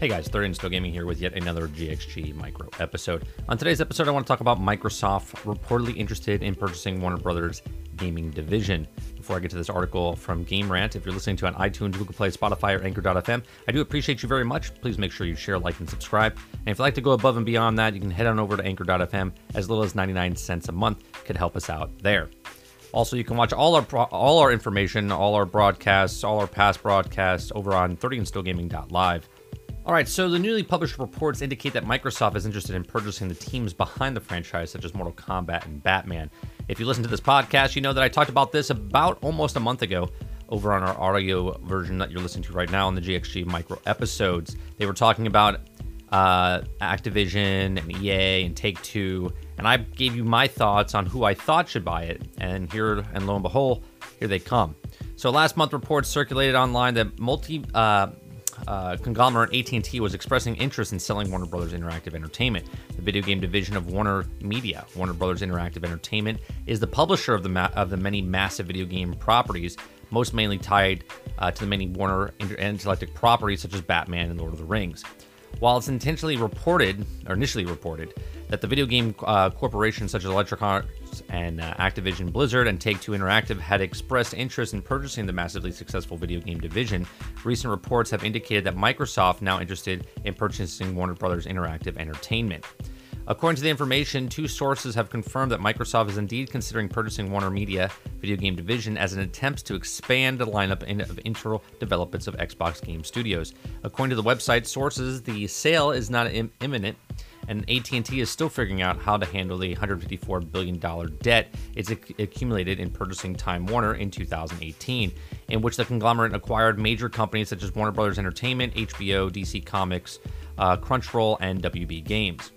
Hey guys, Thirty and Still Gaming here with yet another GXG Micro episode. On today's episode, I want to talk about Microsoft reportedly interested in purchasing Warner Brothers gaming division. Before I get to this article from Game Rant, if you're listening to on iTunes, Google Play, Spotify, or Anchor.fm, I do appreciate you very much. Please make sure you share, like, and subscribe. And if you'd like to go above and beyond that, you can head on over to Anchor.fm. As little as 99 cents a month could help us out there. Also, you can watch all our all our information, all our broadcasts, all our past broadcasts over on 30andstillgaming.live. All right, so the newly published reports indicate that Microsoft is interested in purchasing the teams behind the franchise, such as Mortal Kombat and Batman. If you listen to this podcast, you know that I talked about this about almost a month ago over on our audio version that you're listening to right now on the GXG Micro episodes. They were talking about uh, Activision and EA and Take Two, and I gave you my thoughts on who I thought should buy it. And here, and lo and behold, here they come. So last month, reports circulated online that multi uh, uh, conglomerate AT&T was expressing interest in selling Warner Brothers Interactive Entertainment, the video game division of Warner Media. Warner Brothers Interactive Entertainment is the publisher of the ma- of the many massive video game properties, most mainly tied uh, to the many Warner inter- intellectual properties such as Batman and Lord of the Rings. While it's intentionally reported, or initially reported, that the video game uh, corporations such as Electronic and uh, Activision Blizzard and Take Two Interactive had expressed interest in purchasing the massively successful video game division, recent reports have indicated that Microsoft now interested in purchasing Warner Brothers Interactive Entertainment. According to the information, two sources have confirmed that Microsoft is indeed considering purchasing Warner Media video game division as an attempt to expand the lineup of internal developments of Xbox Game Studios. According to the website sources, the sale is not Im- imminent and AT&T is still figuring out how to handle the 154 billion dollar debt it's ac- accumulated in purchasing Time Warner in 2018, in which the conglomerate acquired major companies such as Warner Brothers Entertainment, HBO, DC Comics, uh, Crunchyroll, and WB Games.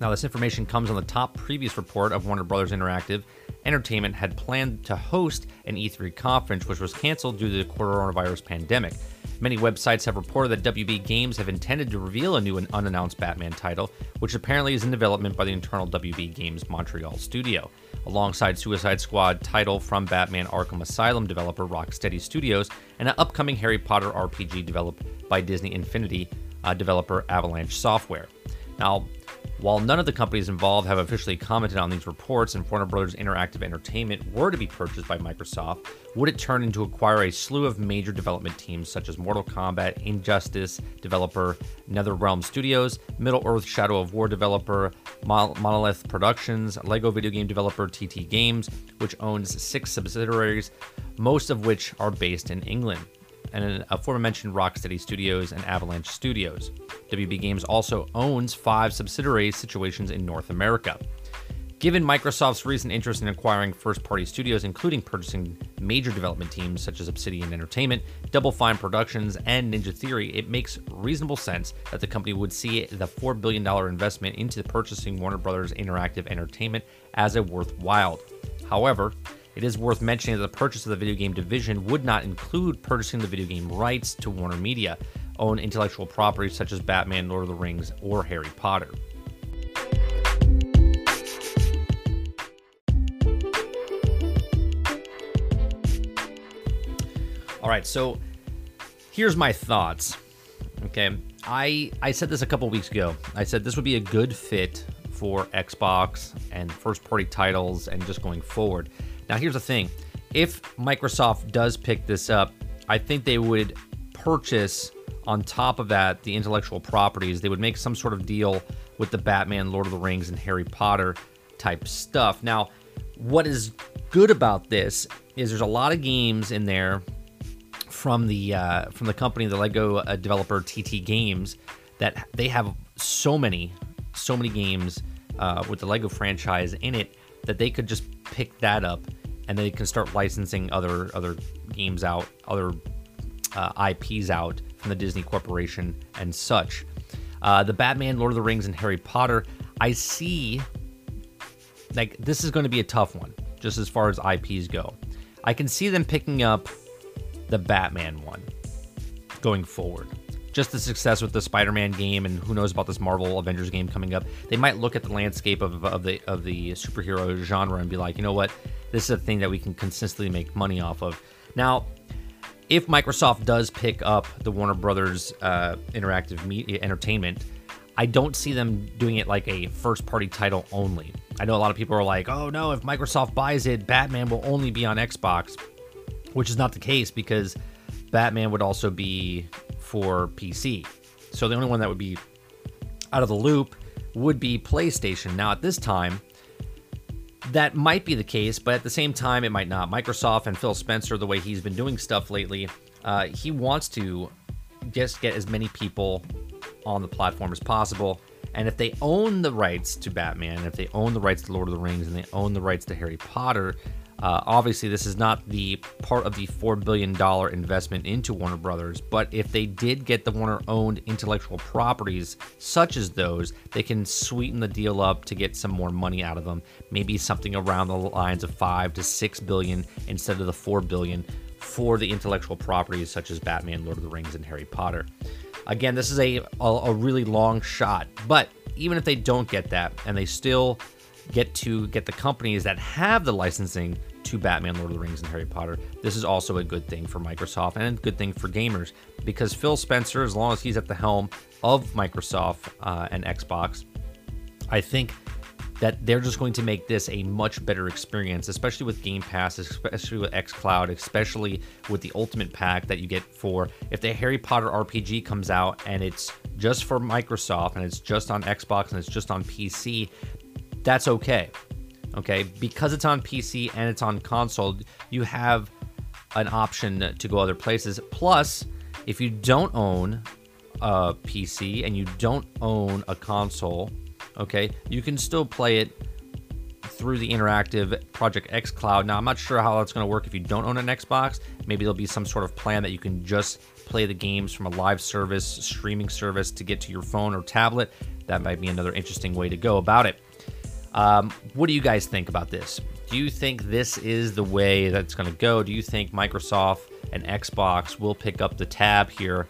Now, this information comes on the top previous report of Warner Brothers Interactive. Entertainment had planned to host an E3 conference, which was canceled due to the coronavirus pandemic. Many websites have reported that WB Games have intended to reveal a new and unannounced Batman title, which apparently is in development by the internal WB Games Montreal studio. Alongside Suicide Squad title from Batman Arkham Asylum developer Rocksteady Studios and an upcoming Harry Potter RPG developed by Disney Infinity uh, developer Avalanche Software. Now, while none of the companies involved have officially commented on these reports and Warner Brothers Interactive Entertainment were to be purchased by Microsoft, would it turn into acquire a slew of major development teams such as Mortal Kombat, Injustice developer NetherRealm Studios, Middle Earth Shadow of War developer Monolith Productions, Lego video game developer TT Games, which owns six subsidiaries, most of which are based in England and aforementioned Rocksteady Studios and Avalanche Studios. WB Games also owns five subsidiary situations in North America. Given Microsoft's recent interest in acquiring first party studios, including purchasing major development teams such as Obsidian Entertainment, Double Fine Productions, and Ninja Theory, it makes reasonable sense that the company would see the $4 billion investment into purchasing Warner Brothers Interactive Entertainment as a worthwhile. However, it is worth mentioning that the purchase of the video game division would not include purchasing the video game rights to Warner Media, own intellectual properties such as Batman, Lord of the Rings, or Harry Potter. All right, so here's my thoughts. Okay, I I said this a couple weeks ago. I said this would be a good fit for Xbox and first party titles and just going forward. Now, here's the thing if Microsoft does pick this up, I think they would purchase on top of that the intellectual properties. They would make some sort of deal with the Batman, Lord of the Rings, and Harry Potter type stuff. Now, what is good about this is there's a lot of games in there from the uh, from the company, the Lego uh, developer TT Games, that they have so many, so many games uh, with the Lego franchise in it that they could just pick that up and they can start licensing other other games out, other uh, IPs out from the Disney Corporation and such. Uh, the Batman, Lord of the Rings, and Harry Potter, I see like this is going to be a tough one, just as far as IPs go. I can see them picking up the Batman one going forward. Just the success with the Spider-Man game, and who knows about this Marvel Avengers game coming up. They might look at the landscape of, of the of the superhero genre and be like, you know what, this is a thing that we can consistently make money off of. Now, if Microsoft does pick up the Warner Brothers uh, interactive media entertainment, I don't see them doing it like a first party title only. I know a lot of people are like, oh no, if Microsoft buys it, Batman will only be on Xbox, which is not the case because Batman would also be for PC. So the only one that would be out of the loop would be PlayStation. Now, at this time, that might be the case, but at the same time, it might not. Microsoft and Phil Spencer, the way he's been doing stuff lately, uh, he wants to just get as many people on the platform as possible. And if they own the rights to Batman, if they own the rights to Lord of the Rings, and they own the rights to Harry Potter, uh, obviously, this is not the part of the $4 billion investment into Warner Brothers, but if they did get the Warner owned intellectual properties, such as those, they can sweeten the deal up to get some more money out of them. Maybe something around the lines of 5 to 6 billion instead of the 4 billion for the intellectual properties such as Batman, Lord of the Rings, and Harry Potter. Again, this is a, a, a really long shot, but even if they don't get that and they still get to get the companies that have the licensing to Batman, Lord of the Rings, and Harry Potter. This is also a good thing for Microsoft and a good thing for gamers because Phil Spencer, as long as he's at the helm of Microsoft uh, and Xbox, I think that they're just going to make this a much better experience, especially with Game Pass, especially with xCloud, especially with the Ultimate Pack that you get for if the Harry Potter RPG comes out and it's just for Microsoft and it's just on Xbox and it's just on PC, that's okay. Okay, because it's on PC and it's on console, you have an option to go other places. Plus, if you don't own a PC and you don't own a console, okay, you can still play it through the interactive Project X Cloud. Now, I'm not sure how that's going to work if you don't own an Xbox. Maybe there'll be some sort of plan that you can just play the games from a live service, streaming service to get to your phone or tablet. That might be another interesting way to go about it. Um, what do you guys think about this? Do you think this is the way that's going to go? Do you think Microsoft and Xbox will pick up the tab here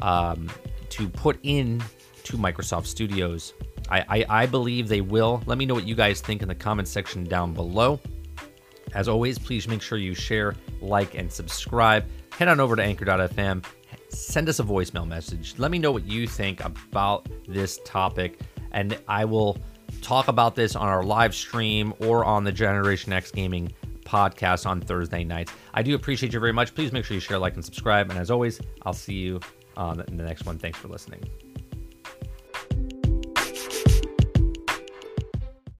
um, to put in to Microsoft Studios? I, I, I believe they will. Let me know what you guys think in the comment section down below. As always, please make sure you share, like, and subscribe. Head on over to anchor.fm. Send us a voicemail message. Let me know what you think about this topic, and I will talk about this on our live stream or on the Generation X Gaming podcast on Thursday nights. I do appreciate you very much. Please make sure you share, like, and subscribe. And as always, I'll see you uh, on the next one. Thanks for listening.